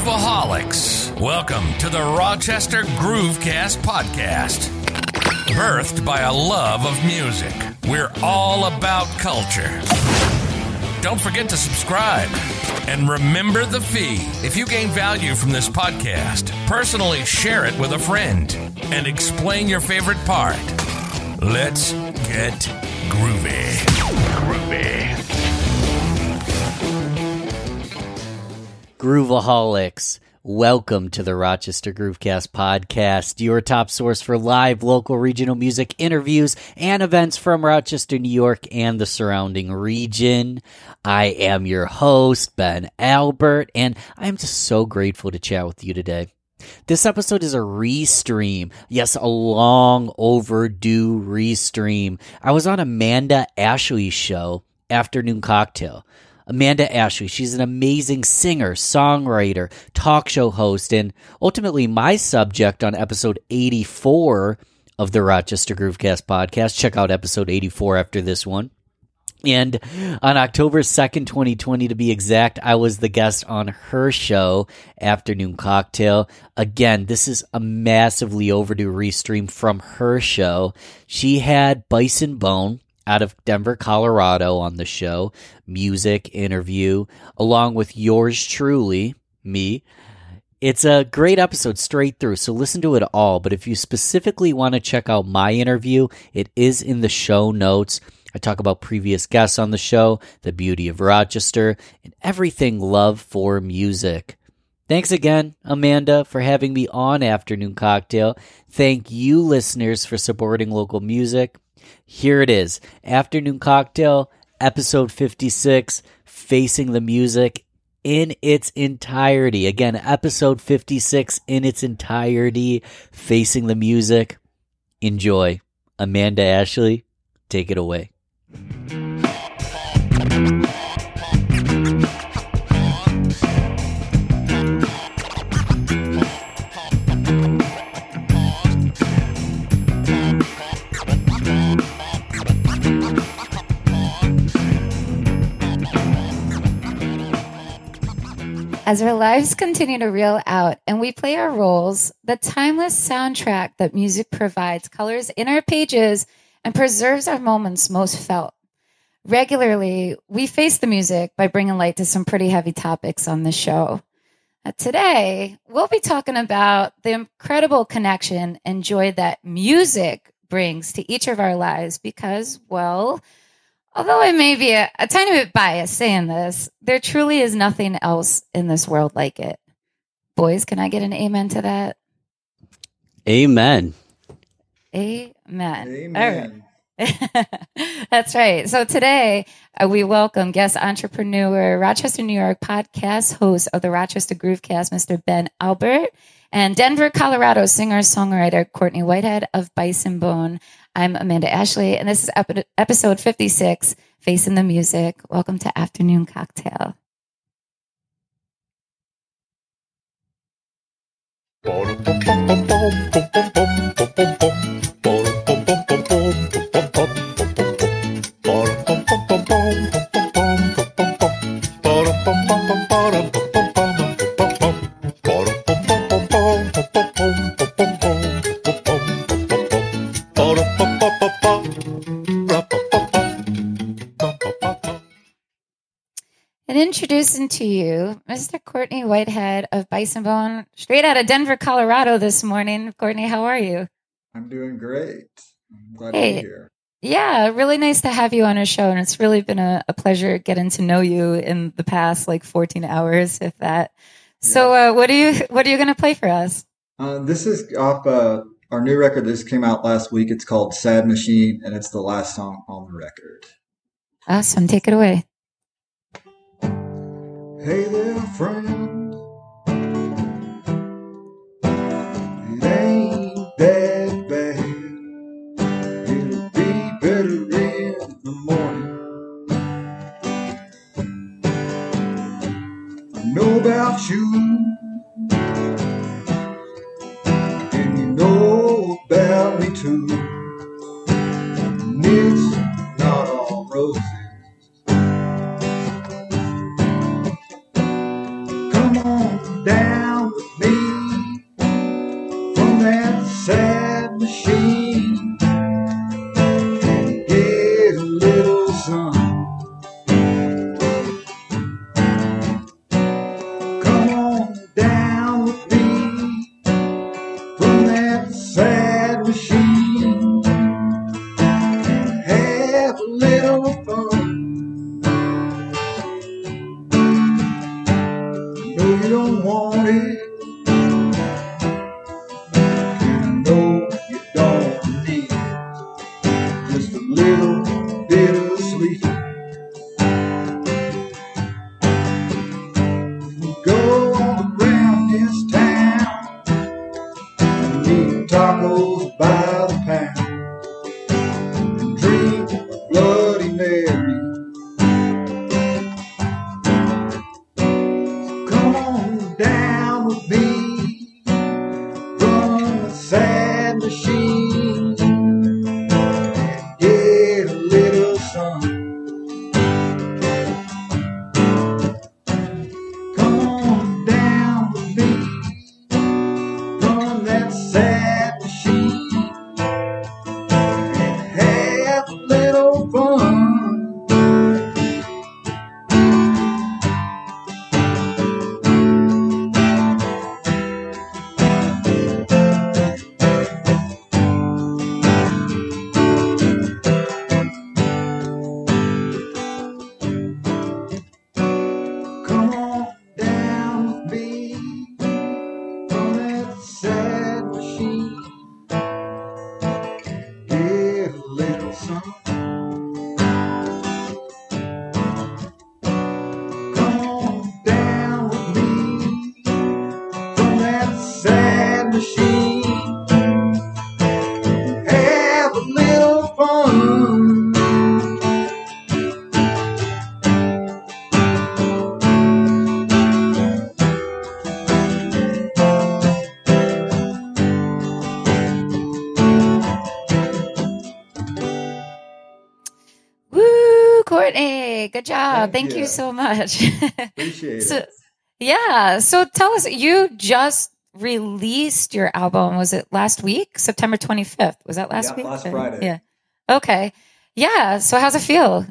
Grooveaholics. Welcome to the Rochester Groovecast podcast. Birthed by a love of music, we're all about culture. Don't forget to subscribe. And remember the fee. If you gain value from this podcast, personally share it with a friend and explain your favorite part. Let's get groovy. Groovy. Grooveaholics, welcome to the Rochester Groovecast podcast, your top source for live local regional music interviews and events from Rochester, New York, and the surrounding region. I am your host, Ben Albert, and I'm just so grateful to chat with you today. This episode is a restream. Yes, a long overdue restream. I was on Amanda Ashley's show, Afternoon Cocktail. Amanda Ashley. She's an amazing singer, songwriter, talk show host, and ultimately my subject on episode 84 of the Rochester Groovecast podcast. Check out episode 84 after this one. And on October 2nd, 2020, to be exact, I was the guest on her show, Afternoon Cocktail. Again, this is a massively overdue restream from her show. She had Bison Bone, out of Denver, Colorado on the show, music, interview, along with yours truly, me. It's a great episode straight through, so listen to it all. But if you specifically want to check out my interview, it is in the show notes. I talk about previous guests on the show, the beauty of Rochester, and everything love for music. Thanks again, Amanda, for having me on Afternoon Cocktail. Thank you, listeners, for supporting local music. Here it is Afternoon Cocktail, episode 56, Facing the Music in its entirety. Again, episode 56 in its entirety, Facing the Music. Enjoy. Amanda Ashley, take it away. As our lives continue to reel out and we play our roles, the timeless soundtrack that music provides colors in our pages and preserves our moments most felt. Regularly, we face the music by bringing light to some pretty heavy topics on the show. Uh, today, we'll be talking about the incredible connection and joy that music brings to each of our lives because, well, Although I may be a, a tiny bit biased saying this, there truly is nothing else in this world like it. Boys, can I get an amen to that? Amen. Amen. Amen. That's right. So today uh, we welcome guest entrepreneur, Rochester, New York podcast host of the Rochester Groovecast, Mr. Ben Albert, and Denver, Colorado singer songwriter Courtney Whitehead of Bison Bone. I'm Amanda Ashley, and this is ep- episode 56, Facing the Music. Welcome to Afternoon Cocktail. Introducing to you Mr. Courtney Whitehead of Bison Bone, straight out of Denver, Colorado this morning. Courtney, how are you? I'm doing great. I'm glad Hey. to be here. Yeah, really nice to have you on our show. And it's really been a, a pleasure getting to know you in the past like 14 hours, if that. So, uh, what are you what are you going to play for us? Uh, this is off uh, our new record. This came out last week. It's called Sad Machine, and it's the last song on the record. Awesome, take it away. Hey there, friend. It ain't that bad. It'll be better in the morning. I know about you. And you know about me too. sun. A Good job. Thank Thank, you. you. so much. Appreciate So- it. yeah. So tell us, you just released your album. Was it last week? September 25th. Was that last Yeah, week? last Friday. Yeah. Okay. Yeah. So how's it feel?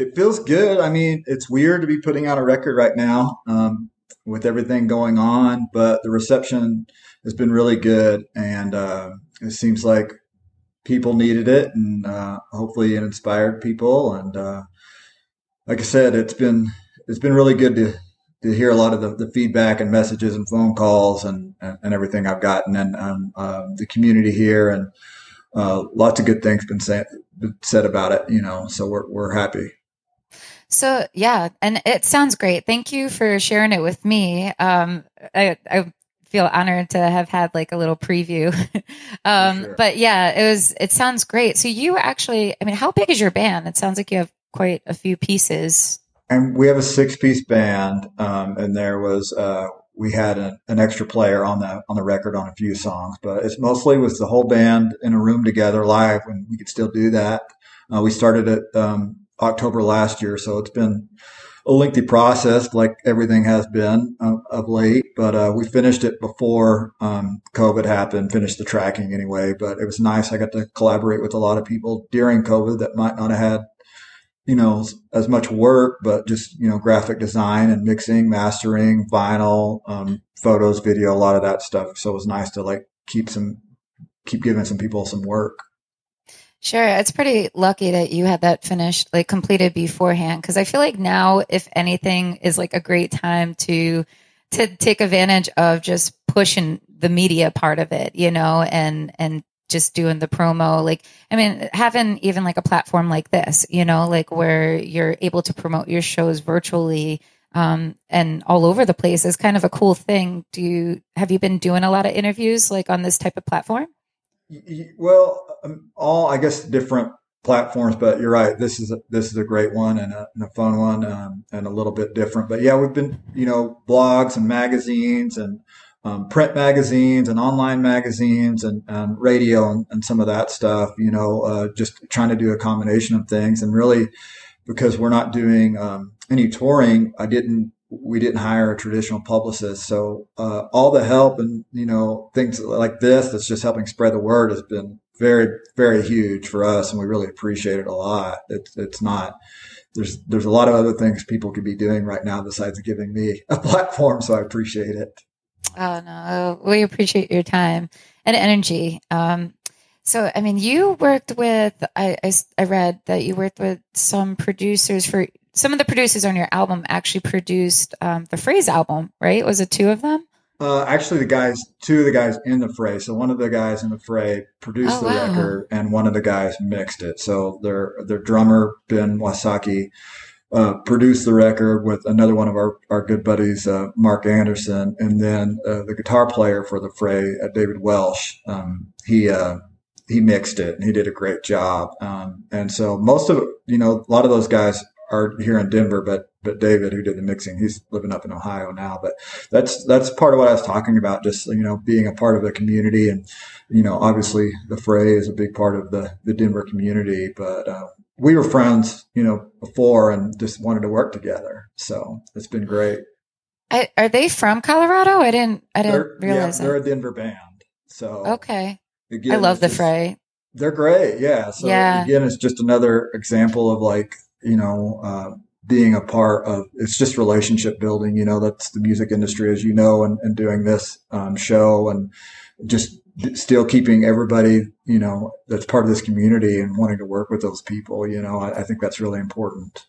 It feels good. I mean, it's weird to be putting out a record right now um, with everything going on, but the reception has been really good, and uh, it seems like people needed it, and uh, hopefully it inspired people. And uh, like I said, it's been it's been really good to to hear a lot of the, the feedback and messages and phone calls and and, and everything I've gotten, and um, um, the community here, and uh, lots of good things been said been said about it. You know, so we're we're happy. So yeah, and it sounds great. Thank you for sharing it with me. Um, I, I feel honored to have had like a little preview. um, sure. but yeah, it was. It sounds great. So you actually, I mean, how big is your band? It sounds like you have quite a few pieces. and we have a six piece band um, and there was uh, we had a, an extra player on the on the record on a few songs but it's mostly with the whole band in a room together live when we could still do that uh, we started it um, october last year so it's been a lengthy process like everything has been uh, of late but uh, we finished it before um, covid happened finished the tracking anyway but it was nice i got to collaborate with a lot of people during covid that might not have had you know as, much work but just you know graphic design and mixing mastering vinyl um, photos video a lot of that stuff so it was nice to like keep some keep giving some people some work Sure, it's pretty lucky that you had that finished, like completed beforehand. Because I feel like now, if anything, is like a great time to to take advantage of just pushing the media part of it, you know, and and just doing the promo. Like, I mean, having even like a platform like this, you know, like where you're able to promote your shows virtually um, and all over the place is kind of a cool thing. Do you have you been doing a lot of interviews like on this type of platform? Well um, all i guess different platforms but you're right this is a, this is a great one and a, and a fun one um, and a little bit different but yeah we've been you know blogs and magazines and um, print magazines and online magazines and, and radio and, and some of that stuff you know uh, just trying to do a combination of things and really because we're not doing um, any touring i didn't we didn't hire a traditional publicist. So uh, all the help and you know things like this that's just helping spread the word has been very very huge for us, and we really appreciate it a lot. It's it's not there's there's a lot of other things people could be doing right now besides giving me a platform, so I appreciate it. Oh no, we appreciate your time and energy. Um, so, I mean, you worked with, I, I, I read that you worked with some producers for some of the producers on your album actually produced um, the Fray's album, right? Was it two of them? Uh, actually, the guys, two of the guys in the fray. So one of the guys in the fray produced Oh, the wow. record, and one of the guys mixed it. So their their drummer Ben Wysocki uh, produced the record with another one of our our good buddies, uh, Mark Anderson, and then uh, the guitar player for the fray, uh, David Welsh. Um, he uh, he mixed it, and he did a great job. Um, and so most of you know a lot of those guys are here in Denver, but but David, who did the mixing, he's living up in Ohio now. But that's that's part of what I was talking about. Just you know, being a part of the community, and you know, obviously the fray is a big part of the the Denver community. But uh, we were friends, you know, before, and just wanted to work together. So it's been great. I, are they from Colorado? I didn't. I didn't They're, yeah, realize they're a Denver band. So Okay. again, I love the just- fray. They're great. Yeah. So Yeah. again, it's just another example of like, you know, uh, being a part of, it's just relationship building, you know, that's the music industry, as you know, and, and doing this, um, show and just still keeping everybody, you know, that's part of this community and wanting to work with those people, you know, I, I think that's really important.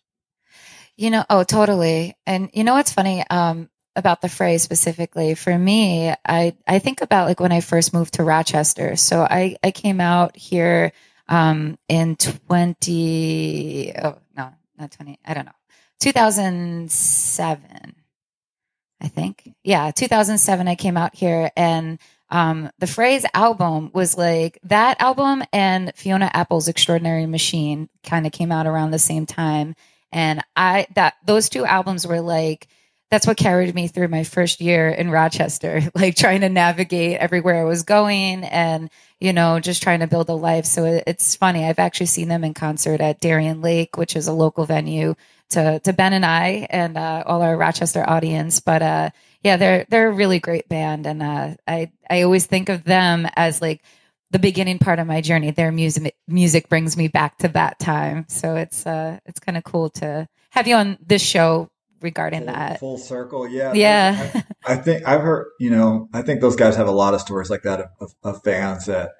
You know, oh, totally. And you know what's funny um, about the Fray specifically? For me, I I think about like when I first moved to Rochester. So I I came out here um, in twenty. Oh no, not twenty. I don't know. Two thousand seven. I think. Yeah, 2007 I came out here and um the Fray's album was like that album and Fiona Apple's Extraordinary Machine kind of came out around the same time. And I that those two albums were like that's what carried me through my first year in Rochester like trying to navigate everywhere I was going and you know just trying to build a life. So it, it's funny I've actually seen them in concert at Darien Lake which is a local venue to to Ben and I and uh, all our Rochester audience. But uh yeah they're they're a really great band and uh I I always think of them as like the beginning part of my journey their music music brings me back to that time so it's uh it's kind of cool to have you on this show regarding Full, that full circle. Yeah. yeah I, I think I've heard, you know, I think those guys have a lot of stories like that of, of, of fans that,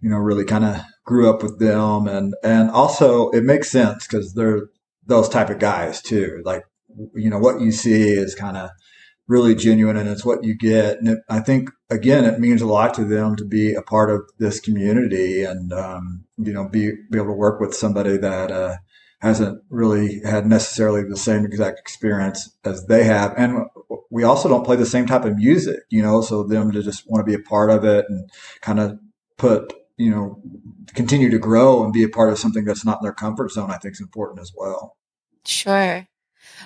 you know, really kind of grew up with them. And, and also it makes sense because they're those type of guys too. Like, you know, what you see is kind of really genuine and it's what you get. And it, I think, again, it means a lot to them to be a part of this community and, um, you know, be, be able to work with somebody that, uh, hasn't really had necessarily the same exact experience as they have. And we also don't play the same type of music, you know, so them to just want to be a part of it and kind of put, you know, continue to grow and be a part of something that's not in their comfort zone, I think is important as well. Sure.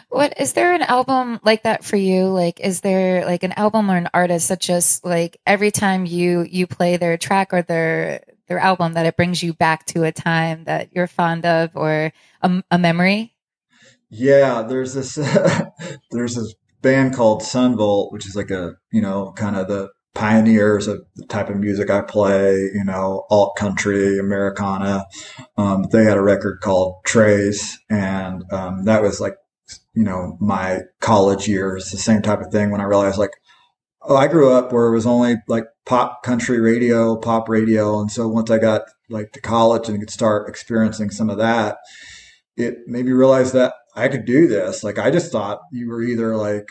What is there an album like that for you? Like, is there like an album or an artist that just like every time you you play their track or their their album that it brings you back to a time that you're fond of or a, a memory? Yeah, there's this there's this band called Son Volt, which is like a you know kind of the pioneers of the type of music I play. You know, alt country, Americana. Um, they had a record called Trace, and um, that was like you know my college years, the same type of thing. When I realized like, oh, I grew up where it was only like pop country radio, pop radio, and so once I got like to college and could start experiencing some of that, it made me realize that I could do this. Like I just thought you were either like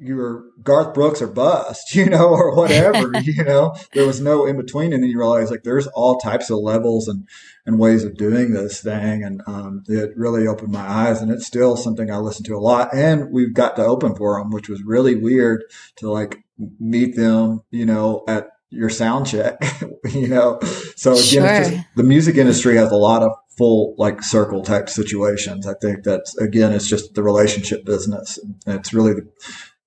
you were Garth Brooks or bust, you know, or whatever, you know. There was no in between, and then you realize like there's all types of levels and and ways of doing this thing, and um, it really opened my eyes, and it's still something I listen to a lot. And we've got to open for them, which was really weird to like meet them, you know, at your sound check, you know. So again, Sure. it's just, the music industry has a lot of full like circle type situations. I think that's again, it's just the relationship business. It's really the,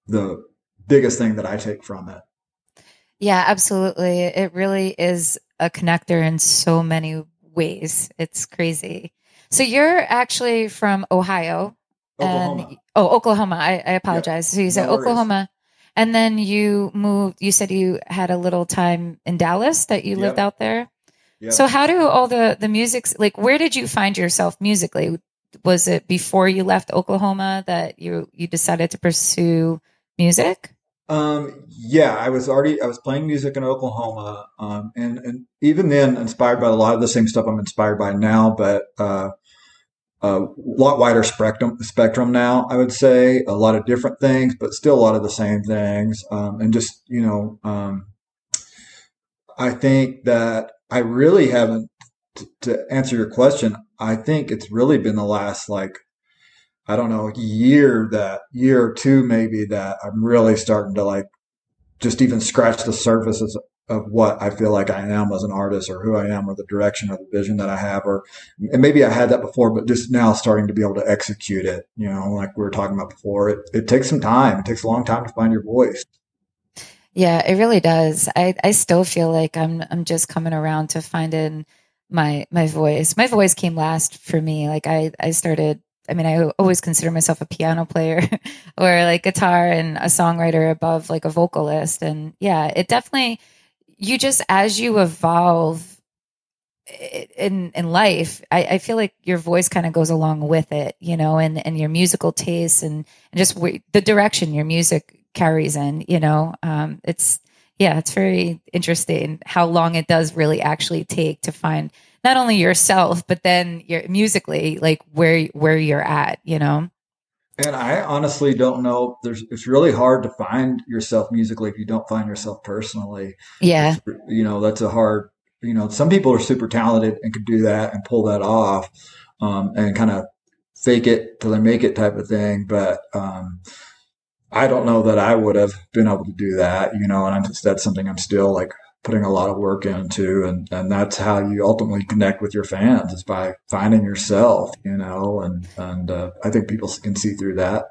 the biggest thing that I take from it. Yeah, absolutely. It really is a connector in so many ways. It's crazy. So you're actually from Ohio. Oklahoma. And oh, Oklahoma. I, I apologize. So you said No. Oklahoma, and then you moved. You said you had a little time in Dallas that you lived Yep. out there. Yep. So how do all the the music like? Where did you find yourself musically? Was it before you left Oklahoma that you you decided to pursue music? Um, yeah, I was already I was playing music in Oklahoma, um, and and even then inspired by a lot of the same stuff I'm inspired by now. But uh, a lot wider spectrum spectrum now. I would say a lot of different things, but still a lot of the same things. Um, and just you know, um, I think that I really haven't. To answer your question, I think it's really been the last like I don't know year that year or two maybe that I'm really starting to like just even scratch the surface of what I feel like I am as an artist or who I am or the direction or the vision that I have or and maybe I had that before but just now starting to be able to execute it you know like we were talking about before. It, it takes some time. It takes a long time to find your voice. Yeah it really does. I, I still feel like I'm I'm just coming around to finding my my voice. My voice came last for me. Like I I started I mean, I always consider myself a piano player or like guitar and a songwriter above like a vocalist. And yeah, it definitely, you just, as you evolve in, in life, I, I feel like your voice kind of goes along with it, you know, and, and your musical tastes and, and just w- the direction your music carries in, you know, um, it's, yeah, it's very interesting how long it does really actually take to find not only yourself, but then you're musically, like where where you're at, you know. And I honestly don't know. There's it's really hard to find yourself musically if you don't find yourself personally. Yeah, it's, you know that's a hard. You know, some people are super talented and can do that and pull that off, um, and kind of fake it till they make it type of thing. But um, I don't know that I would have been able to do that. You know, and I'm just that's something I'm still like putting a lot of work into and, and that's how you ultimately connect with your fans is by finding yourself you know and and uh, i think people can see through that.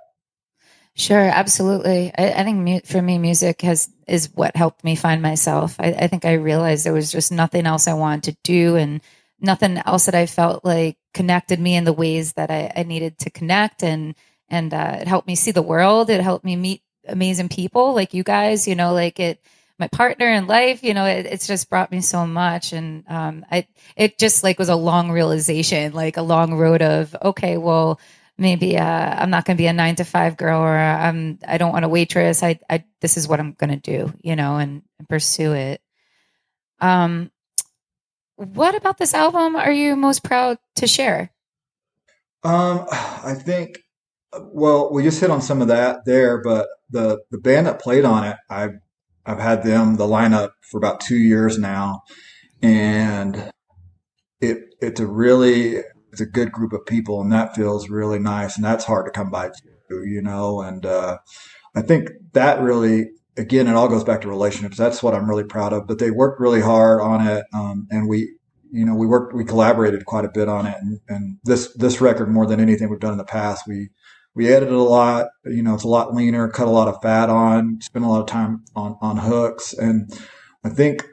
Sure absolutely. I, I think mu- for me music has is what helped me find myself. I, I think i realized there was just nothing else i wanted to do and nothing else that i felt like connected me in the ways that i, I needed to connect and and uh, it helped me see the world. It helped me meet amazing people like you guys you know like it my partner in life you know it, it's just brought me so much. And um i it just like was a long realization like a long road of okay well maybe uh, i'm not going to be a nine to five girl or i'm i don't want a waitress. I i this is what i'm going to do you know and, and pursue it. Um what about this album are you most proud to share? Um i think well we just hit on some of that there but the the band that played on it i I've had them the lineup for about two years now, and it it's a really it's a good group of people, and that feels really nice, and that's hard to come by too, you know. And uh, I think that really again it all goes back to relationships. That's what I'm really proud of. But they worked really hard on it, um, and we you know we worked we collaborated quite a bit on it, and, and this this record more than anything we've done in the past we we edited a lot. You know, it's a lot leaner, cut a lot of fat on, spent a lot of time on, on hooks. And I think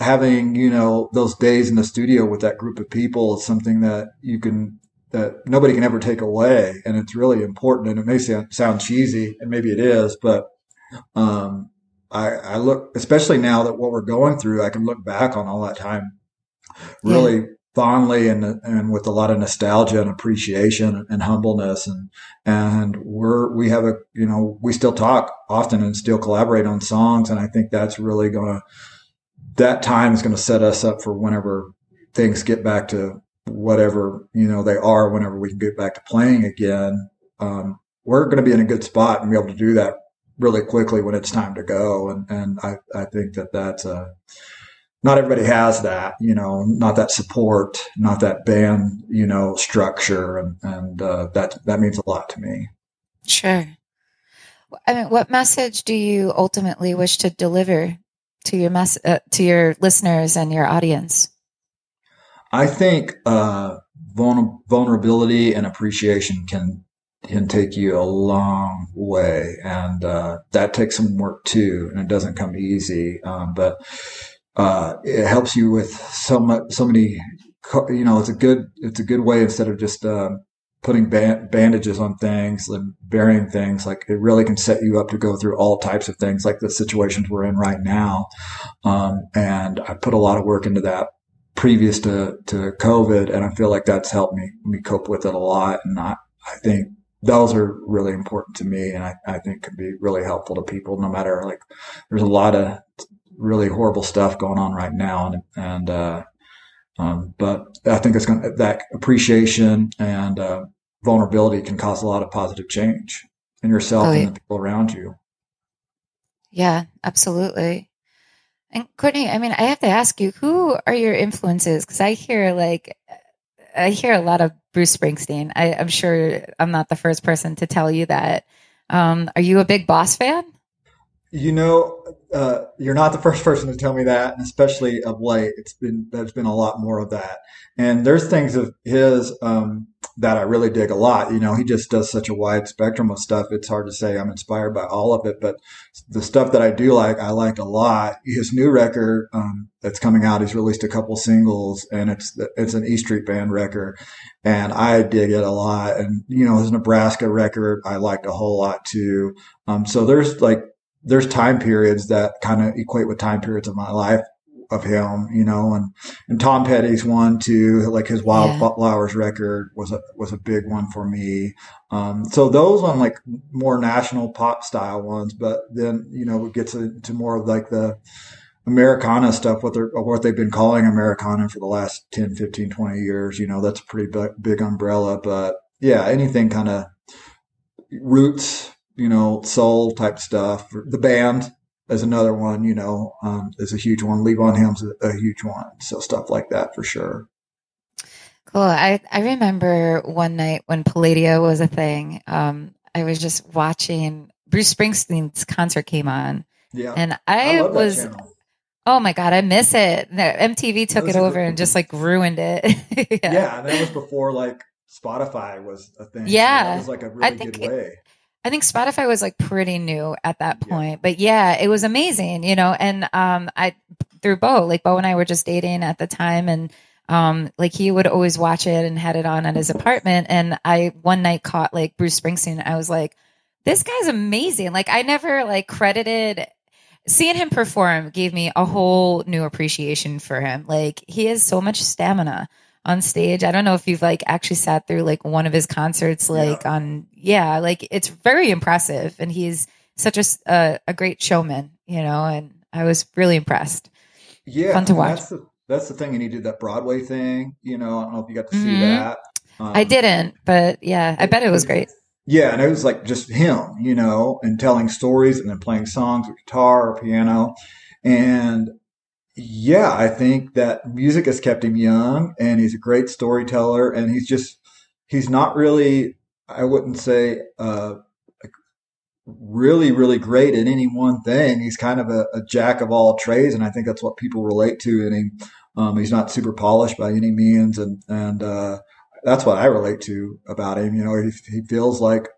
having, you know, those days in the studio with that group of people is something that you can, that nobody can ever take away. And it's really important. And it may sound, sound cheesy and maybe it is, but, um, I, I look, especially now that what we're going through, I can look back on all that time really yeah fondly and and with a lot of nostalgia and appreciation and humbleness. And and we're we have a you know we still talk often and still collaborate on songs. And I think that's really going to that time is to set us up for whenever things get back to whatever you know they are whenever we can get back to playing again um, we're going to be in a good spot and be able to do that really quickly when it's time to go. And and I I think that that's a not everybody has that, you know, not that support, not that band, you know, structure, and and uh, that that means a lot to me. Sure. I mean, what message do you ultimately wish to deliver to your mess uh, to your listeners and your audience? I think uh, vulnerability and appreciation can can take you a long way, and uh, that takes some work too, and it doesn't come easy. Um, but uh, it helps you with so much, so many, you know, it's a good, it's a good way instead of just, um, putting bandages on things and burying things. Like it really can set you up to go through all types of things, like the situations we're in right now. Um, and I put a lot of work into that previous to, to COVID. And I feel like that's helped me, me cope with it a lot. And I, I think those are really important to me. And I, I think can be really helpful to people no matter like there's a lot of really horrible stuff going on right now, and and uh, Um, but I think it's going to, that appreciation and uh, vulnerability can cause a lot of positive change in yourself oh, yeah. and the people around you. Yeah, absolutely. And Courtney, I mean, I have to ask you, who are your influences? Because I hear like, I hear a lot of Bruce Springsteen. I, am sure I'm not the first person to tell you that. Um, are you a big Boss fan? You know, uh, you're not the first person to tell me that, and especially of late, it's been there's been a lot more of that. And there's things of his um, that I really dig a lot. You know, he just does such a wide spectrum of stuff. It's hard to say I'm inspired by all of it, but the stuff that I do like, I like a lot. His new record um, that's coming out, he's released a couple singles, and it's it's an E Street Band record, and I dig it a lot. And you know, his Nebraska record, I liked a whole lot too. Um, so there's like there's time periods that kind of equate with time periods of my life of him, you know, and, and Tom Petty's one too, like his Wildflowers yeah. record was a, was a big one for me. Um, so those on like more national pop style ones, but then, you know, it gets into more of like the Americana stuff, what they're, what they've been calling Americana for the last 10, 15, 20 years, you know, that's a pretty big, big umbrella, but yeah, anything kind of roots, you know, soul type stuff. The band is another one, you know, um, is a huge one. Levon Helm's a, a, huge one. So stuff like that for sure. Cool. I, I remember one night when Palladia was a thing. Um, I was just watching Bruce Springsteen's concert came on. Yeah. And I, I was, oh my God, I miss it. MTV took it over and just like ruined it. yeah. yeah. That was before like Spotify was a thing. Yeah. So it was like a really good way. I think Spotify was like pretty new at that point, yeah. but yeah, it was amazing, you know. And um, I through Bo, like Bo and I were just dating at the time, and um, like he would always watch it and had it on at his apartment. And I one night caught like Bruce Springsteen. I was like, this guy's amazing. Like I never like credited seeing him perform gave me a whole new appreciation for him. Like he has so much stamina on stage. I don't know if you've like actually sat through like one of his concerts, like yeah. on, yeah, like it's very impressive. And he's such a, a, a, great showman, you know, and I was really impressed. Yeah. Fun to watch. That's the, that's the thing. And he did that Broadway thing, you know, I don't know if you got to see mm-hmm. that. Um, I didn't, but yeah, I bet it was great. Yeah, and it was like just him, you know, and telling stories and then playing songs with guitar or piano. And yeah, I think that music has kept him young and he's a great storyteller and he's just, he's not really, I wouldn't say, uh, really, really great at any one thing. He's kind of a, a, jack of all trades. And I think that's what people relate to. And he, um, he's not super polished by any means. And, and, uh, that's what I relate to about him. You know, he, he feels like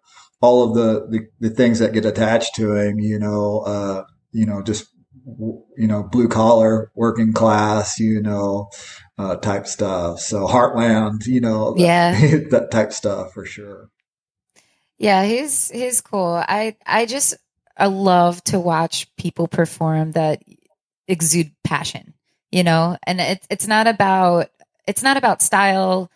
all of the, the, the, things that get attached to him, you know, uh, you know, just you know, blue collar, working class, you know, uh, type stuff. So Heartland, you know, that, yeah, that type stuff for sure. Yeah, he's he's cool. I I just I love to watch people perform that exude passion, you know, and it's it's not about it's not about style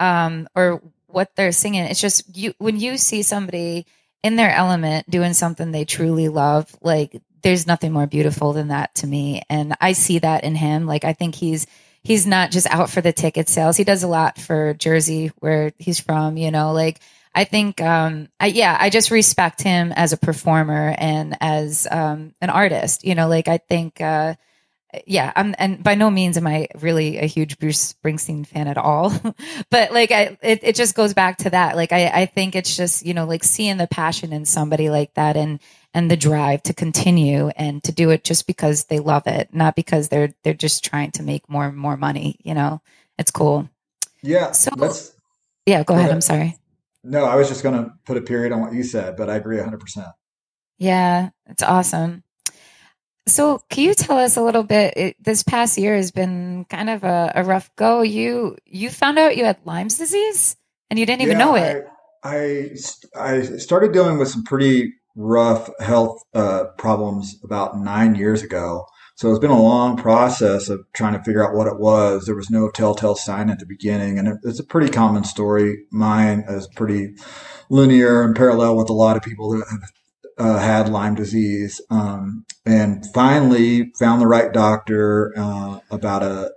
um or what they're singing. It's just you when you see somebody in their element doing something they truly love, like there's nothing more beautiful than that to me. And I see that in him. Like, I think he's, he's not just out for the ticket sales. He does a lot for Jersey, where he's from, you know, like, I think, um, I, yeah, I just respect him as a performer and as, um, an artist, you know, like, I think, uh, yeah, I'm, and by no means am I really a huge Bruce Springsteen fan at all. but like, I, it, it just goes back to that. Like, I, I think it's just, you know, like seeing the passion in somebody like that and, and the drive to continue and to do it just because they love it, not because they're, they're just trying to make more and more money. You know, it's cool. Yeah. So, yeah, go, ahead. ahead. I'm sorry. No, I was just going to put a period on what you said, but I agree 100%. Yeah, it's awesome. So, can you tell us a little bit? It, this past year has been kind of a, a, rough go. You you found out you had Lyme's disease, and you didn't even yeah, know it. I, I, I started dealing with some pretty rough health uh, problems about nine years ago. So it's been a long process of trying to figure out what it was. There was no telltale sign at the beginning, and it, it's a pretty common story. Mine is pretty linear and parallel with a lot of people that have uh, had Lyme disease, um, and finally found the right doctor uh, about a,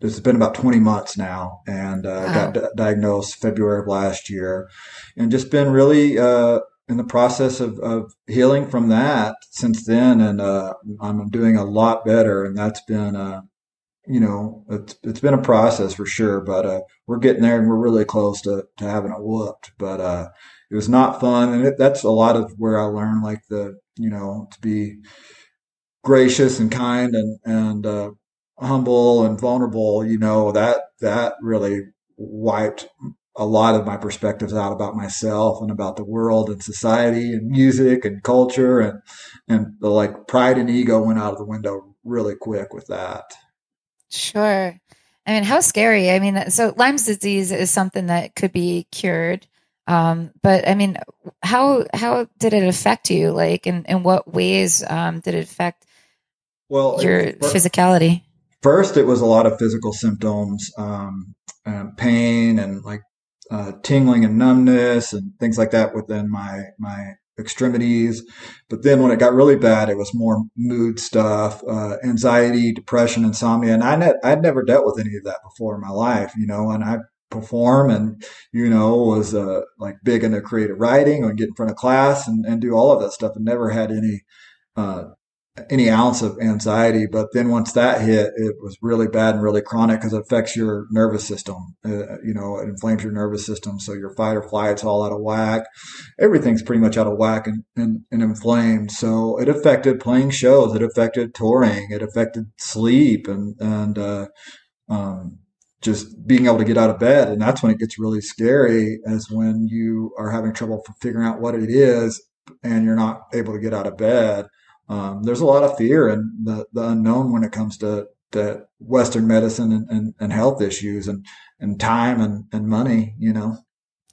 it's been about 20 months now and uh, Wow. got di- diagnosed February of last year and just been really uh, in the process of, of healing from that since then. And uh, I'm doing a lot better. And that's been, uh, you know, it's, it's been a process for sure, but uh, we're getting there and we're really close to, to having it whooped. But uh, it was not fun. And it, that's a lot of where I learned like the, you know, to be gracious and kind and, and, uh, humble and vulnerable, you know, that, that really wiped a lot of my perspectives out about myself and about the world and society and music and culture and, and the like pride and ego went out of the window really quick with that. Sure. I mean, how scary. I mean, so Lyme's disease is something that could be cured. Um, but I mean, how how did it affect you? Like, in, in what ways um, did it affect Well, your it- physicality? first it was a lot of physical symptoms um, um, pain and like uh, tingling and numbness and things like that within my my extremities but then when it got really bad it was more mood stuff uh, anxiety depression insomnia and I ne- i'd never dealt with any of that before in my life you know and i perform and you know was uh, like big into creative writing and get in front of class and, and do all of that stuff and never had any uh, any ounce of anxiety. But then once that hit, it was really bad and really chronic because it affects your nervous system. Uh, you know, it inflames your nervous system. So your fight or flight's all out of whack. Everything's pretty much out of whack and, and, and inflamed. So it affected playing shows. It affected touring. It affected sleep and, and, uh, um, just being able to get out of bed. And that's when it gets really scary is when you are having trouble figuring out what it is and you're not able to get out of bed um, there's a lot of fear and the, the unknown when it comes to, to Western medicine and, and, and health issues and, and time and, and money, you know.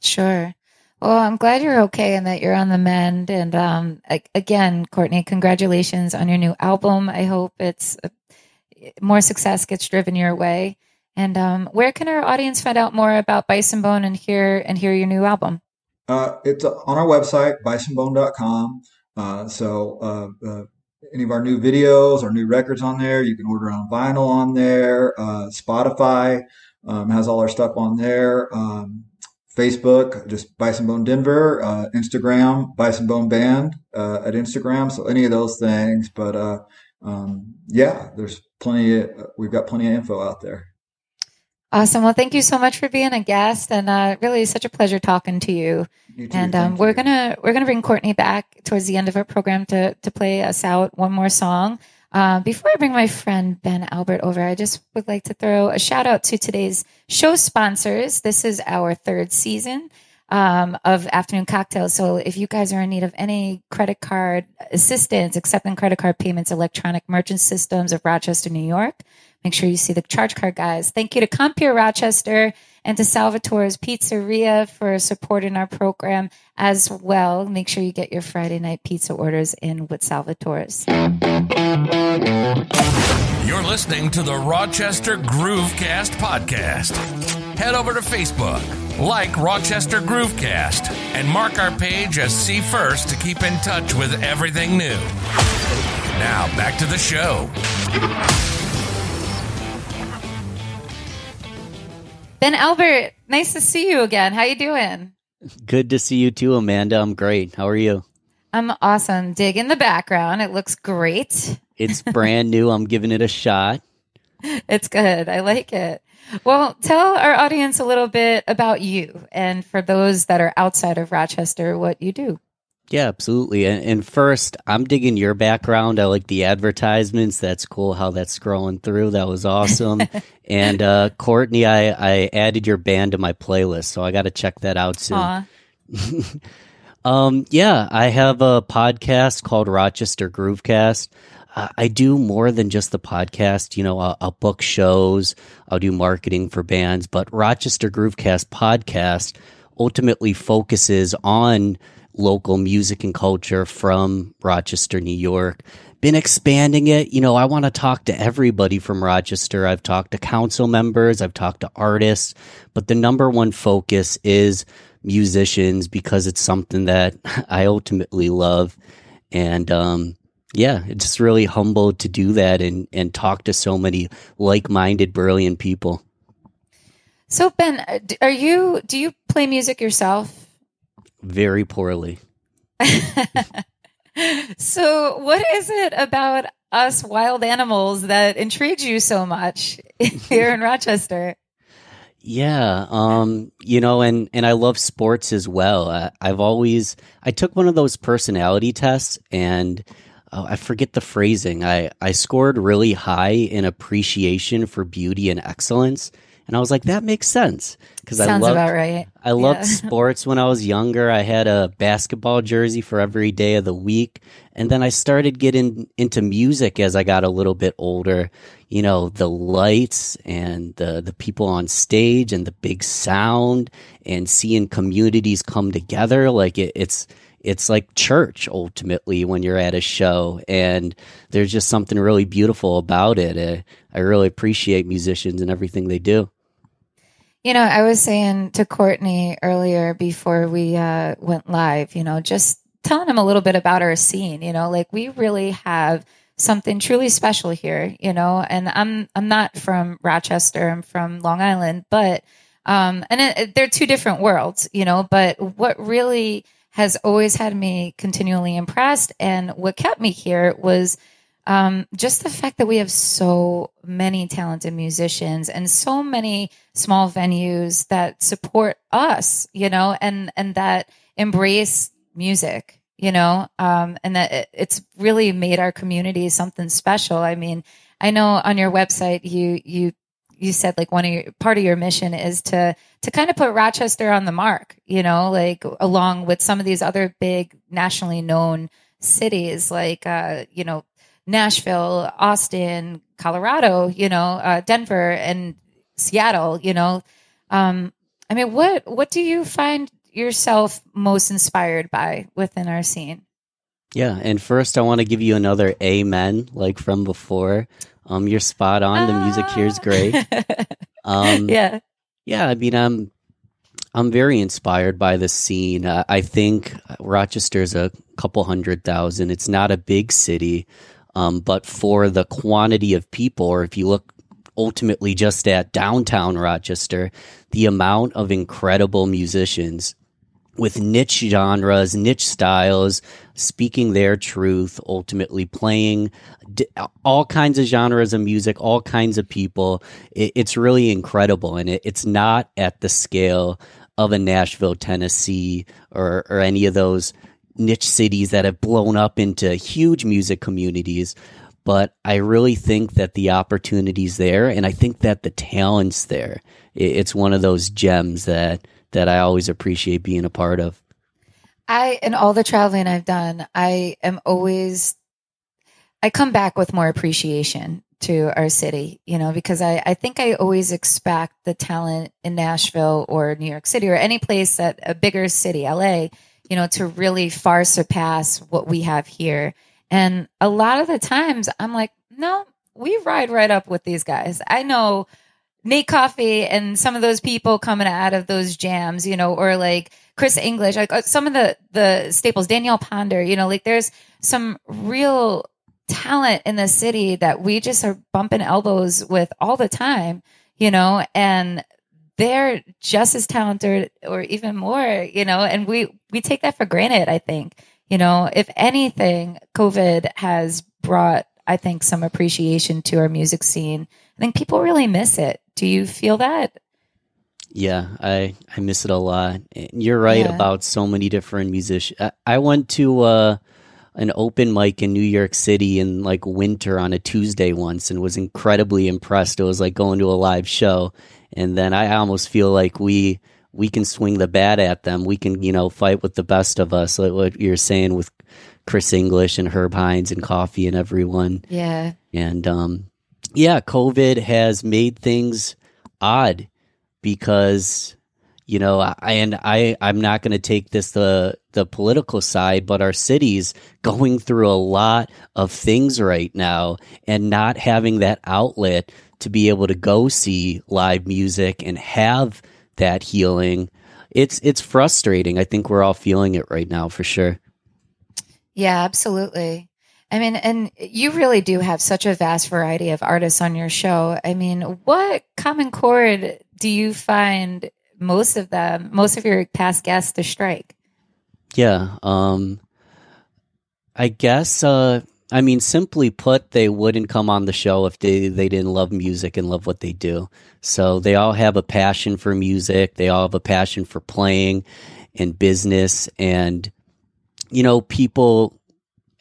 Sure. Well, I'm glad you're okay and that you're on the mend. And um, again, Courtney, congratulations on your new album. I hope it's uh, more success gets driven your way. And um, where can our audience find out more about Bison Bone and hear and hear your new album? Uh, it's on our website, bisonbone.com. Uh, so, uh, uh, any of our new videos or new records on there, you can order on vinyl on there. Uh, Spotify um, has all our stuff on there. Um, Facebook, just Bison Bone Denver. Uh, Instagram, Bison Bone Band uh, at Instagram. So any of those things. But uh, um, yeah, there's plenty. Of, we've got plenty of info out there. Awesome. Well, thank you so much for being a guest, and uh, really such a pleasure talking to you. You too, And um, we're you. gonna we're gonna bring Courtney back towards the end of our program to to play us out one more song. Uh, before I bring my friend Ben Albert over, I just would like to throw a shout out to today's show sponsors. This is our third season um, of Afternoon Cocktails. So if you guys are in need of any credit card assistance, accepting credit card payments, electronic merchant systems of Rochester, New York, make sure you see the charge card guys. Thank you to Compeer Rochester and to Salvatore's Pizzeria for supporting our program as well. Make sure you get your Friday night pizza orders in with Salvatore's. You're listening to the Rochester Groovecast podcast. Head over to Facebook, like Rochester Groovecast, and mark our page as See First to keep in touch with everything new. Now, back to the show. Ben Albert, nice to see you again. How you doing? Good to see you too, Amanda. I'm great. How are you? I'm awesome. Dig in the background. It looks great. It's brand new. I'm giving it a shot. It's good. I like it. Well, tell our audience a little bit about you and for those that are outside of Rochester, what you do. Yeah, absolutely. And, and first, I'm digging your background. I like the advertisements. That's cool how that's scrolling through. That was awesome. and uh, Courtney, I, I added your band to my playlist, so I got to check that out soon. Um, yeah, I have a podcast called Rochester Groovecast. Uh, I do more than just the podcast. You know, I'll, I'll book shows, I'll do marketing for bands, but Rochester Groovecast podcast ultimately focuses on local music and culture from Rochester, New York. Been expanding it. You know, I want to talk to everybody from Rochester. I've talked to council members, I've talked to artists, but the number one focus is musicians because it's something that I ultimately love. And um, yeah, it's just really humbled to do that and and talk to so many like-minded, brilliant people. So Ben, uh, are you do you play music yourself? Very poorly. so, what is it about us wild animals that intrigues you so much here in Rochester? Yeah, um, you know, and and I love sports as well. I, I've always I took one of those personality tests, and oh, I forget the phrasing. I I scored really high in appreciation for beauty and excellence, and I was like, that makes sense because I loved, about right. I loved yeah. sports when I was younger. I had a basketball jersey for every day of the week, and then I started getting into music as I got a little bit older. You know, the lights and the the people on stage and the big sound and seeing communities come together. Like it, it's it's like church ultimately when you're at a show and there's just something really beautiful about it i really appreciate musicians and everything they do you know, I was saying to Courtney earlier before we uh, went live, you know, just telling him a little bit about our scene. You know, like we really have something truly special here. You know, and I'm I'm not from Rochester. I'm from Long Island, but um, and it, they're two different worlds. You know, but what really has always had me continually impressed, and what kept me here was um, just the fact that we have so many talented musicians and so many small venues that support us, you know, and and that embrace music, you know, um, and that it, it's really made our community something special. I mean, I know on your website you you you said like one of your part of your mission is to to kind of put Rochester on the mark, you know, like along with some of these other big nationally known cities like uh, you know Nashville, Austin, Colorado, you know, uh, Denver, and Seattle. You know, um, I mean, what what do you find yourself most inspired by within our scene? Yeah, and first I want to give you another amen, like from before. Um, you're spot on. The music here is great. Um, yeah, yeah. I mean, I'm I'm very inspired by the scene. Uh, I think Rochester's a couple hundred thousand. It's not a big city, um, but for the quantity of people, or if you look ultimately just at downtown Rochester, the amount of incredible musicians with niche genres, niche styles, speaking their truth, ultimately playing all kinds of genres of music, all kinds of people. It, it's really incredible. And it, it's not at the scale of a Nashville, Tennessee, or, or any of those niche cities that have blown up into huge music communities. But I really think that the opportunity's there, and I think that the talent's there. It's one of those gems that that I always appreciate being a part of. I, in all the traveling I've done, I am always, I come back with more appreciation to our city, you know, because I, I think I always expect the talent in Nashville or New York City or any place that a bigger city, LA, you know, to really far surpass what we have here. And a lot of the times I'm like, no, we ride right up with these guys. I know Nate Coffey and some of those people coming out of those jams, you know, or like Chris English, like uh, some of the the staples, Danielle Ponder, you know, like there's some real talent in the city that we just are bumping elbows with all the time, you know, and they're just as talented or even more, you know, and we, we take that for granted, I think. You know, if anything, COVID has brought, I think, some appreciation to our music scene. I think people really miss it. Do you feel that? Yeah, I I miss it a lot. You're right yeah. about so many different musicians. I, I went to uh, an open mic in New York City in like winter on a Tuesday once and was incredibly impressed. It was like going to a live show and then I almost feel like we we can swing the bat at them. We can you know fight with the best of us, like what you're saying with Chris English and Herb Hines and Coffey and everyone. Yeah, and um, yeah, COVID has made things odd because you know I, and I I'm not going to take this the the political side, but our cities going through a lot of things right now and not having that outlet to be able to go see live music and have that healing. It's it's frustrating. I think we're all feeling it right now for sure. Yeah absolutely. I mean, and you really do have such a vast variety of artists on your show. I mean, what common chord do you find most of them, most of your past guests to strike? Yeah. Um, I guess, uh, I mean, simply put, they wouldn't come on the show if they, they didn't love music and love what they do. So they all have a passion for music. They all have a passion for playing and business. And, you know, people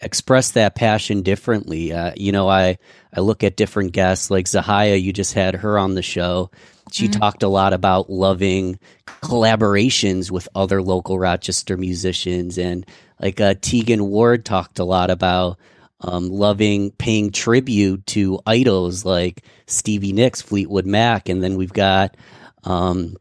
express that passion differently. Uh, you know, I, I look at different guests like Zahaya, you just had her on the show. She mm-hmm. talked a lot about loving collaborations with other local Rochester musicians. And like uh, Tegan Ward talked a lot about um, loving paying tribute to idols like Stevie Nicks, Fleetwood Mac. And then we've got, um,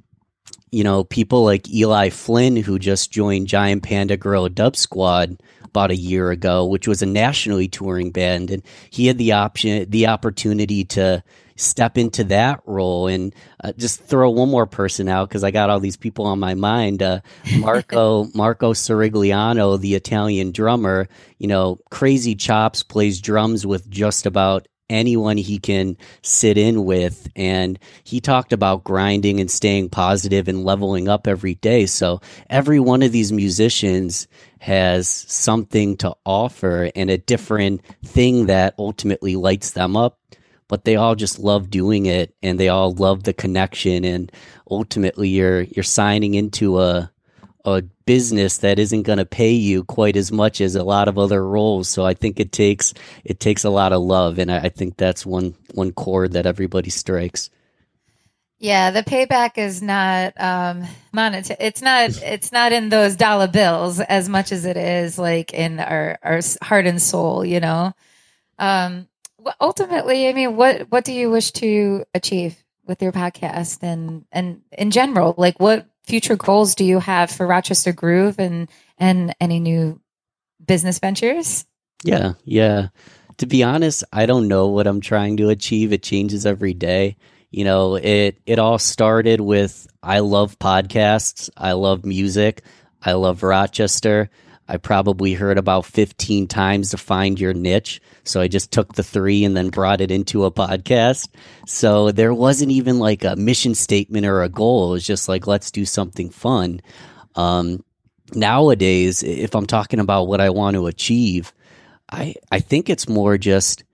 you know, people like Eli Flynn, who just joined Giant Panda Guerilla Dub Squad about a year ago, which was a nationally touring band, and he had the option, the opportunity to step into that role and uh, just throw one more person out because I got all these people on my mind. Uh, Marco Marco Sirigliano, the Italian drummer, you know, crazy chops, plays drums with just about anyone he can sit in with. And he talked about grinding and staying positive and leveling up every day. So every one of these musicians has something to offer and a different thing that ultimately lights them up. But they all just love doing it and they all love the connection and ultimately you're you're signing into a a business that isn't going to pay you quite as much as a lot of other roles. So I think it takes it takes a lot of love, and I, I think that's one one chord that everybody strikes. Yeah, the payback is not um monetary. It's not it's not in those dollar bills as much as it is like in our our heart and soul, you know. Um ultimately, I mean, what what do you wish to achieve with your podcast and and in general? Like what future goals do you have for Rochester Groove and and any new business ventures? Yeah, yeah. To be honest, I don't know what I'm trying to achieve. It changes every day. You know, it it all started with I love podcasts, I love music, I love Rochester. I probably heard about 15 times to find your niche. So I just took the three and then brought it into a podcast. So there wasn't even like a mission statement or a goal. It was just like, let's do something fun. Um, nowadays, if I'm talking about what I want to achieve, I, I think it's more just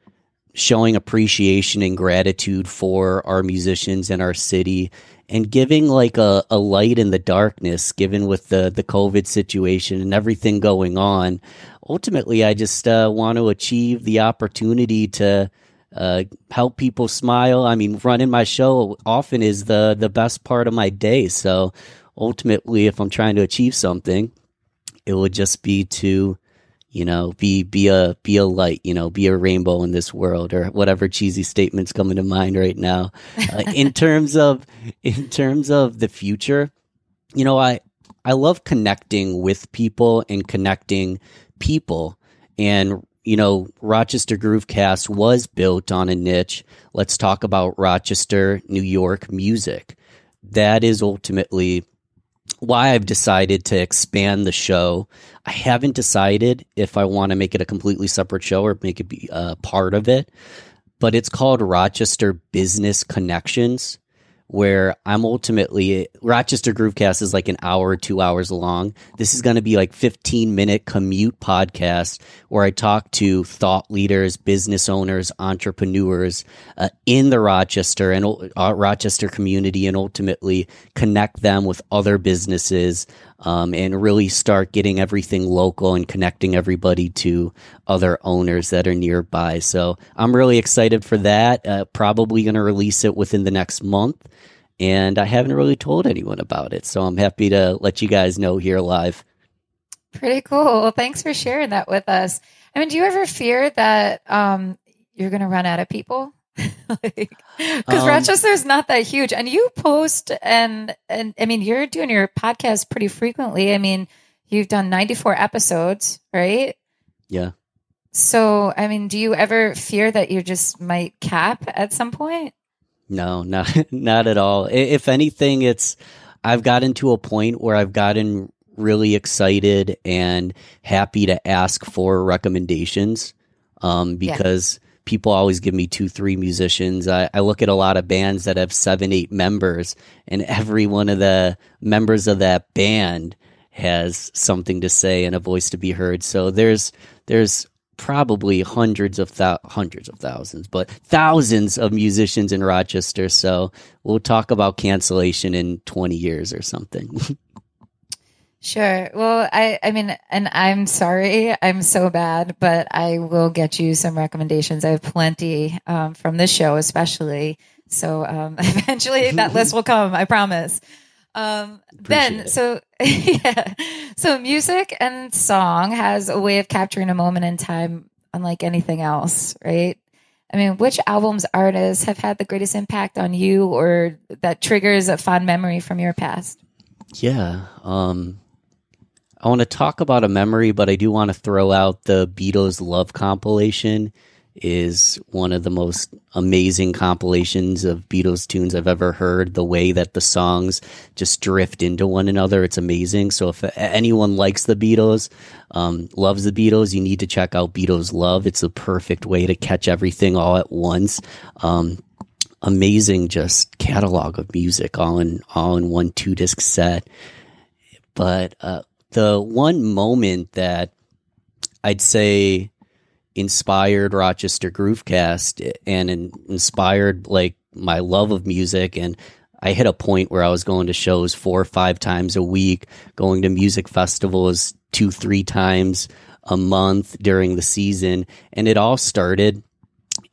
showing appreciation and gratitude for our musicians and our city and giving like a, a light in the darkness given with the the covid situation and everything going on. Ultimately i just uh, want to achieve the opportunity to uh, help people smile. I mean running my show often is the the best part of my day. So ultimately if i'm trying to achieve something it would just be to you know be be a be a light you know be a rainbow in this world or whatever cheesy statements coming to mind right now. Uh, in terms of in terms of the future you know i i love connecting with people and connecting people. And you know rochester groovecast was built on a niche. Let's talk about rochester new york music. That is ultimately why I've decided to expand the show. I haven't decided if I want to make it a completely separate show or make it be a part of it, but it's called Rochester Business Connections where I'm ultimately Rochester Groovecast is like an hour two hours long. This is going to be like 15 minute commute podcast where I talk to thought leaders, business owners, entrepreneurs uh, in the Rochester and uh, Rochester community, and ultimately connect them with other businesses um, and really start getting everything local and connecting everybody to other owners that are nearby. So I'm really excited for that. Uh, probably going to release it within the next month. And I haven't really told anyone about it. So I'm happy to let you guys know here live. Pretty cool. Well, thanks for sharing that with us. I mean, do you ever fear that um, you're going to run out of people? Because like, um, Rochester's not that huge, and you post and and I mean you're doing your podcast pretty frequently. I mean you've done 94 episodes, right? Yeah. So I mean, do you ever fear that you just might cap at some point? No, not not at all. If anything, it's I've gotten to a point where I've gotten really excited and happy to ask for recommendations um, because people always give me two, three musicians. I, I look at a lot of bands that have seven, eight members, and every one of the members of that band has something to say and a voice to be heard. So there's there's probably hundreds of hundreds of thousands, but thousands of musicians in Rochester. So we'll talk about cancellation in 20 years or something. Sure. Well, I, I mean, and I'm sorry, I'm so bad, but I will get you some recommendations. I have plenty um, from this show, especially. So um, eventually that list will come. I promise. Um, then, so yeah, so music and song has a way of capturing a moment in time, unlike anything else, right? I mean, which albums, artists have had the greatest impact on you, or that triggers a fond memory from your past? Yeah. Um, I want to talk about a memory, but I do want to throw out the Beatles Love compilation is one of the most amazing compilations of Beatles tunes I've ever heard. The way that the songs just drift into one another, it's amazing. So if anyone likes the Beatles, um, loves the Beatles, you need to check out Beatles Love. It's a perfect way to catch everything all at once. Um, amazing just catalog of music all in all in one two disc set. But uh, the one moment that I'd say inspired Rochester Groovecast and in, inspired like my love of music and I hit a point where I was going to shows four or five times a week, going to music festivals two, three times a month during the season. And it all started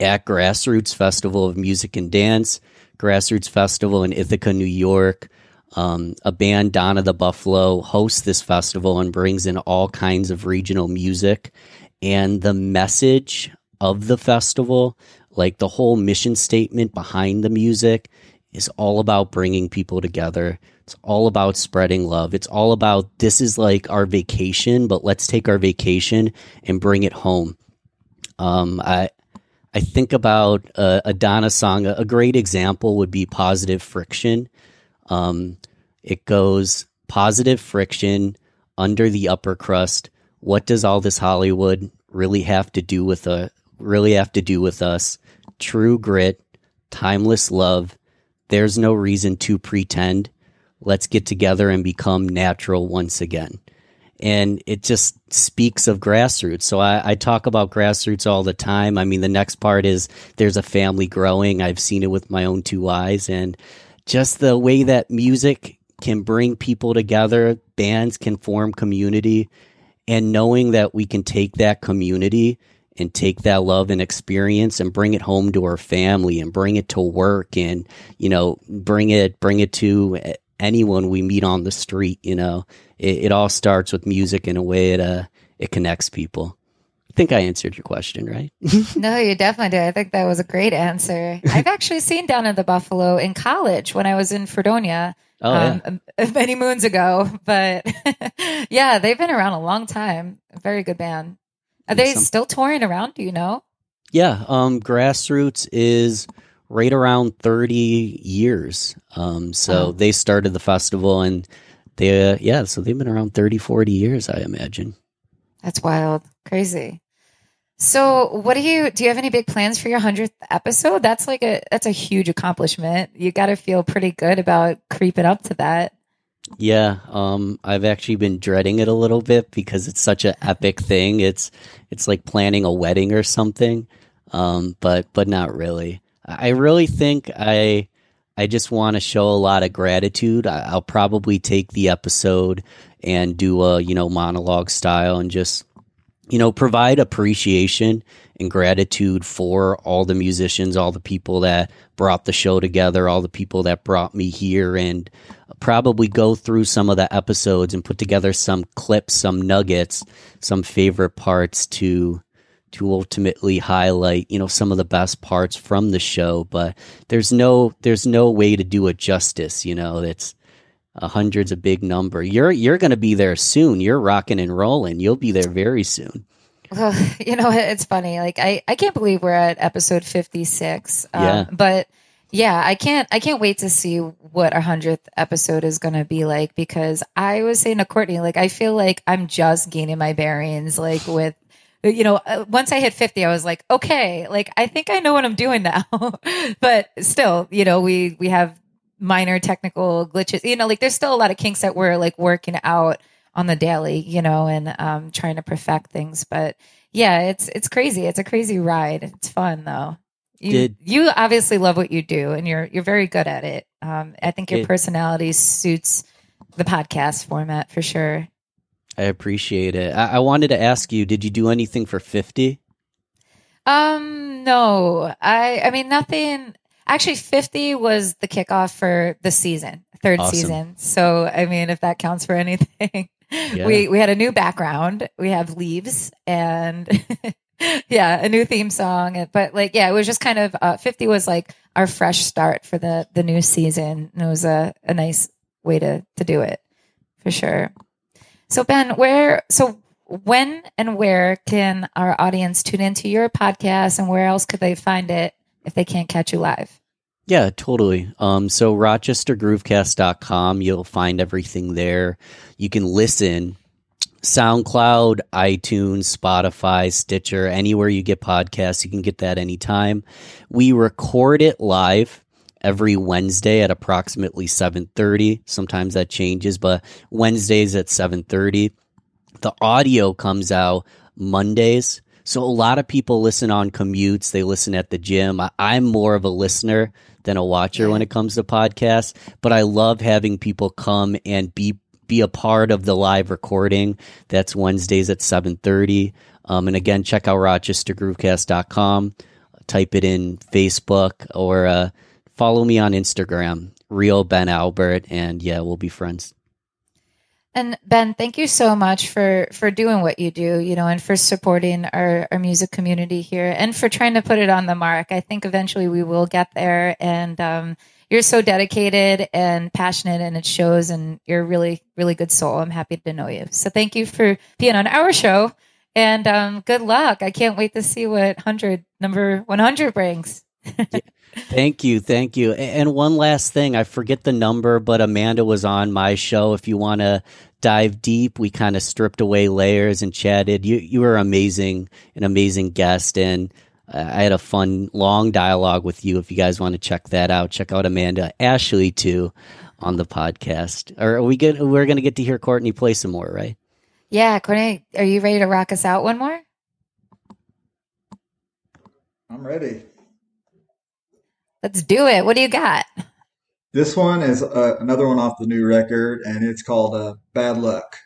at Grassroots Festival of Music and Dance, Grassroots Festival in Ithaca, New York. Um, a band, Donna the Buffalo, hosts this festival and brings in all kinds of regional music. And the message of the festival, like the whole mission statement behind the music, is all about bringing people together. It's all about spreading love. It's all about this is like our vacation, but let's take our vacation and bring it home. Um, I I think about a, a Donna song. A great example would be "Positive Friction." Um, it goes positive friction under the upper crust. What does all this Hollywood really have to do with a really have to do with us? True grit, timeless love. There's no reason to pretend. Let's get together and become natural once again. And it just speaks of grassroots. So I, I talk about grassroots all the time. I mean, the next part is there's a family growing. I've seen it with my own two eyes. And just the way that music can bring people together, bands can form community, and knowing that we can take that community and take that love and experience and bring it home to our family and bring it to work and you know bring it bring it to anyone we meet on the street you know it, it all starts with music in a way it uh it connects people think I answered your question, right? no, you definitely did. I think that was a great answer. I've actually seen Donna the Buffalo in college when I was in Fredonia. Oh, yeah. um, many moons ago, but yeah, they've been around a long time. A very good band. Are they Some- still touring around? Do you know? Yeah, um, grassroots is right around 30 years. Um, so Oh. they started the festival and they, uh, yeah, so they've been around 30, 40 years, I imagine. That's wild, crazy. So, what do you do? You have any big plans for your hundredth episode? That's like a that's a huge accomplishment. You got to feel pretty good about creeping up to that. Yeah, um, I've actually been dreading it a little bit because it's such an epic thing. It's it's like planning a wedding or something, um, but but not really. I really think I I just want to show a lot of gratitude. I, I'll probably take the episode and do a you know monologue style and just you know provide appreciation and gratitude for all the musicians, all the people that brought the show together, all the people that brought me here, and probably go through some of the episodes and put together some clips, some nuggets, some favorite parts to to ultimately highlight, you know, some of the best parts from the show, but there's no there's no way to do it justice, you know. It's a hundred's a big number. You're you're going to be there soon. You're rocking and rolling. You'll be there very soon. Well, you know, it's funny. Like I, I can't believe we're at episode 56. Um, Yeah. But yeah, I can't, I can't wait to see what our hundredth episode is going to be like because I was saying to Courtney, like, I feel like I'm just gaining my bearings, like with you know, uh, once I hit 50, I was like, okay, like I think I know what I'm doing now. but still, you know, we we have minor technical glitches. You know, like there's still a lot of kinks that we're like working out on the daily, you know, and um trying to perfect things. But yeah, it's it's crazy. It's a crazy ride. It's fun though. You, Did- you obviously love what you do and you're you're very good at it. Um I think your It- personality suits the podcast format for sure. I appreciate it. I, I wanted to ask you, did you do anything for 50? Um, no, I, I mean, nothing. Actually, 50 was the kickoff for the season, third Awesome. season. So, I mean, if that counts for anything, Yeah. we, we had a new background. We have leaves and yeah, a new theme song. But like, yeah, it was just kind of, uh, 50 was like our fresh start for the, the new season. And it was a, a nice way to, to do it for sure. So Ben, where, so when and where can our audience tune into your podcast and where else could they find it if they can't catch you live? Yeah, totally. Um, so rochestergroovecast.com, you'll find everything there. You can listen SoundCloud, iTunes, Spotify, Stitcher, anywhere you get podcasts, you can get that anytime. We record it live every Wednesday at approximately 7:30. Sometimes that changes, but Wednesdays at 7:30. The audio comes out Mondays. So a lot of people listen on commutes, they listen at the gym. I, I'm more of a listener than a watcher when it comes to podcasts, but I love having people come and be be a part of the live recording. That's Wednesdays at 7:30. Um, and again, check out rochestergroovecast.com. Type it in Facebook or uh, follow me on Instagram, Real Ben Albert, and yeah, we'll be friends. And Ben, thank you so much for for doing what you do, you know, and for supporting our our music community here and for trying to put it on the mark. I think eventually we will get there and um you're so dedicated and passionate and it shows and you're a really really good soul. I'm happy to know you. So thank you for being on our show and um good luck. I can't wait to see what 100 number 100 brings. Thank you, thank you. And one last thing, I forget the number, but Amanda was on my show. If you want to dive deep, we kind of stripped away layers and chatted. You you were amazing, an amazing guest, and uh, I had a fun long dialogue with you. If you guys want to check that out, check out Amanda Ashley too on the podcast. Or are we good? We're gonna get to hear Courtney play some more, right? Yeah, Courtney, are you ready to rock us out one more? I'm ready. Let's do it. What do you got? This one is uh, another one off the new record, and it's called uh, "Bad Luck."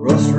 Rust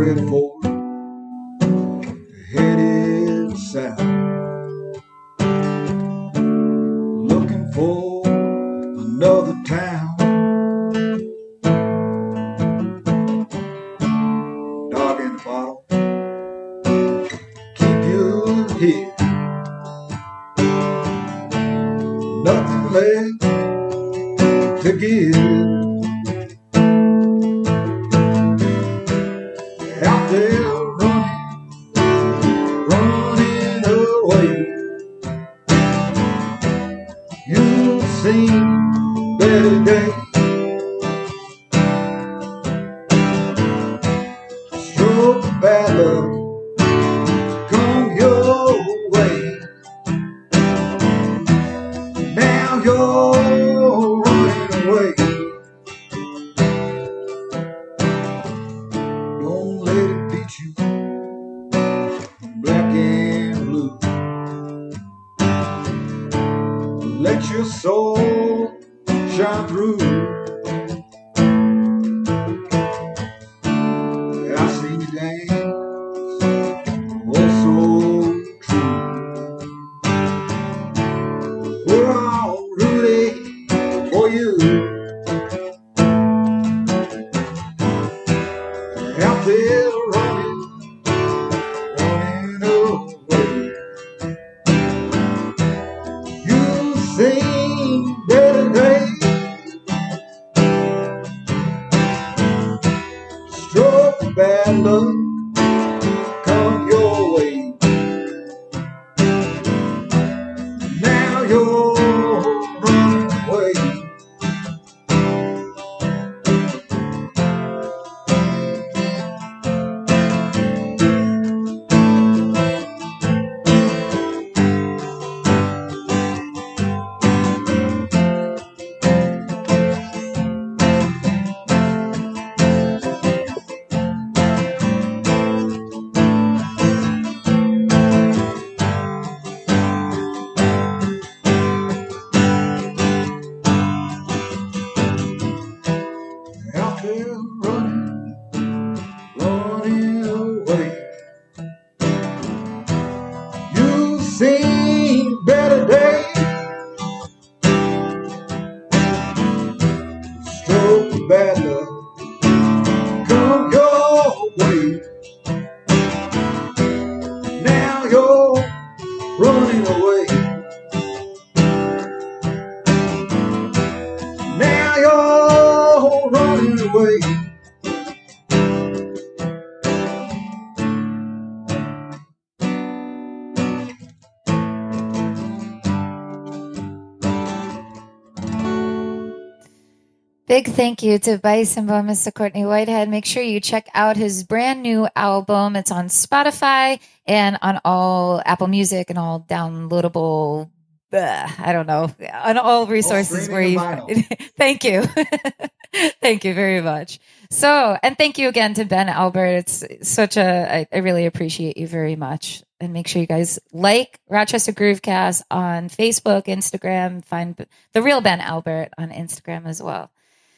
Big thank you to Bison Bone, Mr. Courtney Whitehead. Make sure you check out his brand new album. It's on Spotify and on all Apple Music and all downloadable. uh, I don't know on all resources where you. thank you, thank you very much. So, and thank you again to Ben Albert. It's such a. I, I really appreciate you very much. And make sure you guys like Rochester Groovecast on Facebook, Instagram. Find the real Ben Albert on Instagram as well.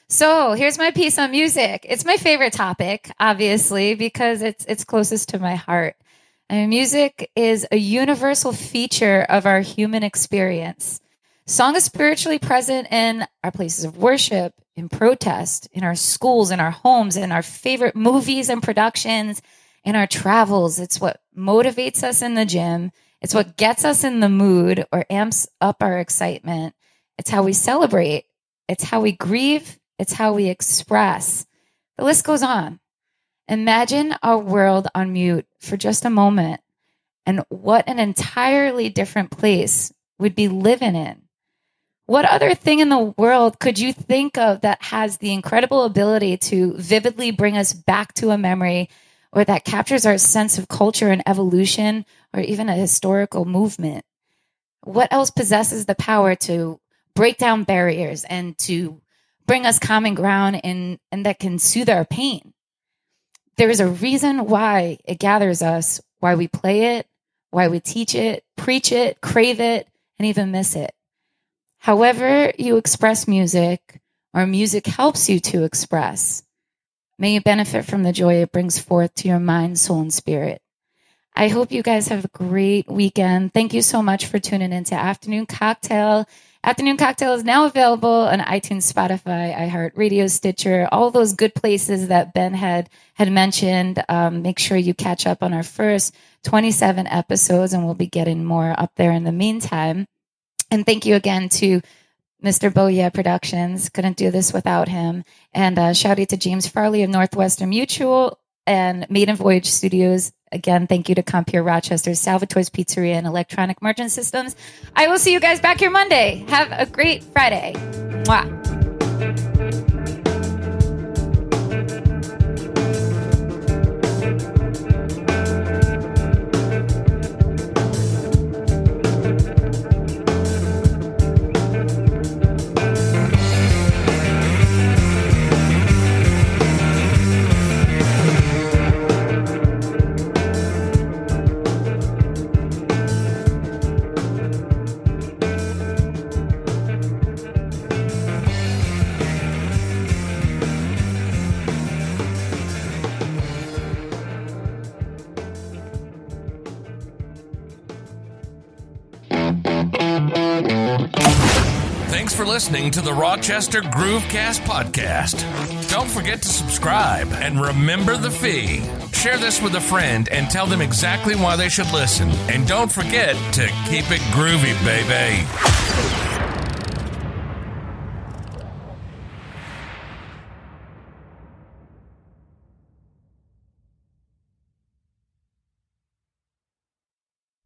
So here's my piece on music. It's my favorite topic, obviously, because it's it's closest to my heart. I mean, music is a universal feature of our human experience. Song is spiritually present in our places of worship, in protest, in our schools, in our homes, in our favorite movies and productions, in our travels. It's what motivates us in the gym. It's what gets us in the mood or amps up our excitement. It's how we celebrate. It's how we grieve. It's how we express. The list goes on. Imagine our world on mute for just a moment and what an entirely different place we'd be living in. What other thing in the world could you think of that has the incredible ability to vividly bring us back to a memory or that captures our sense of culture and evolution or even a historical movement? What else possesses the power to break down barriers and to bring us common ground and, and that can soothe our pain? There is a reason why it gathers us, why we play it, why we teach it, preach it, crave it, and even miss it. However, you express music or music helps you to express, may you benefit from the joy it brings forth to your mind, soul, and spirit. I hope you guys have a great weekend. Thank you so much for tuning into Afternoon Cocktail. Afternoon Cocktail is now available on iTunes, Spotify, iHeartRadio, Stitcher, all those good places that Ben had had mentioned. Um, make sure you catch up on our first 27 episodes, and we'll be getting more up there in the meantime. And thank you again to Mr. Boya Productions. Couldn't do this without him. And uh, shout out to James Farley of Northwestern Mutual and Maiden Voyage Studios. Again, thank you to Compeer Rochester, Salvatore's Pizzeria, and Electronic Merchant Systems. I will see you guys back here Monday. Have a great Friday. Mwah. Listening to the Rochester Groovecast podcast. Don't forget to subscribe and remember the fee. Share this with a friend and tell them exactly why they should listen. And don't forget to keep it groovy, baby.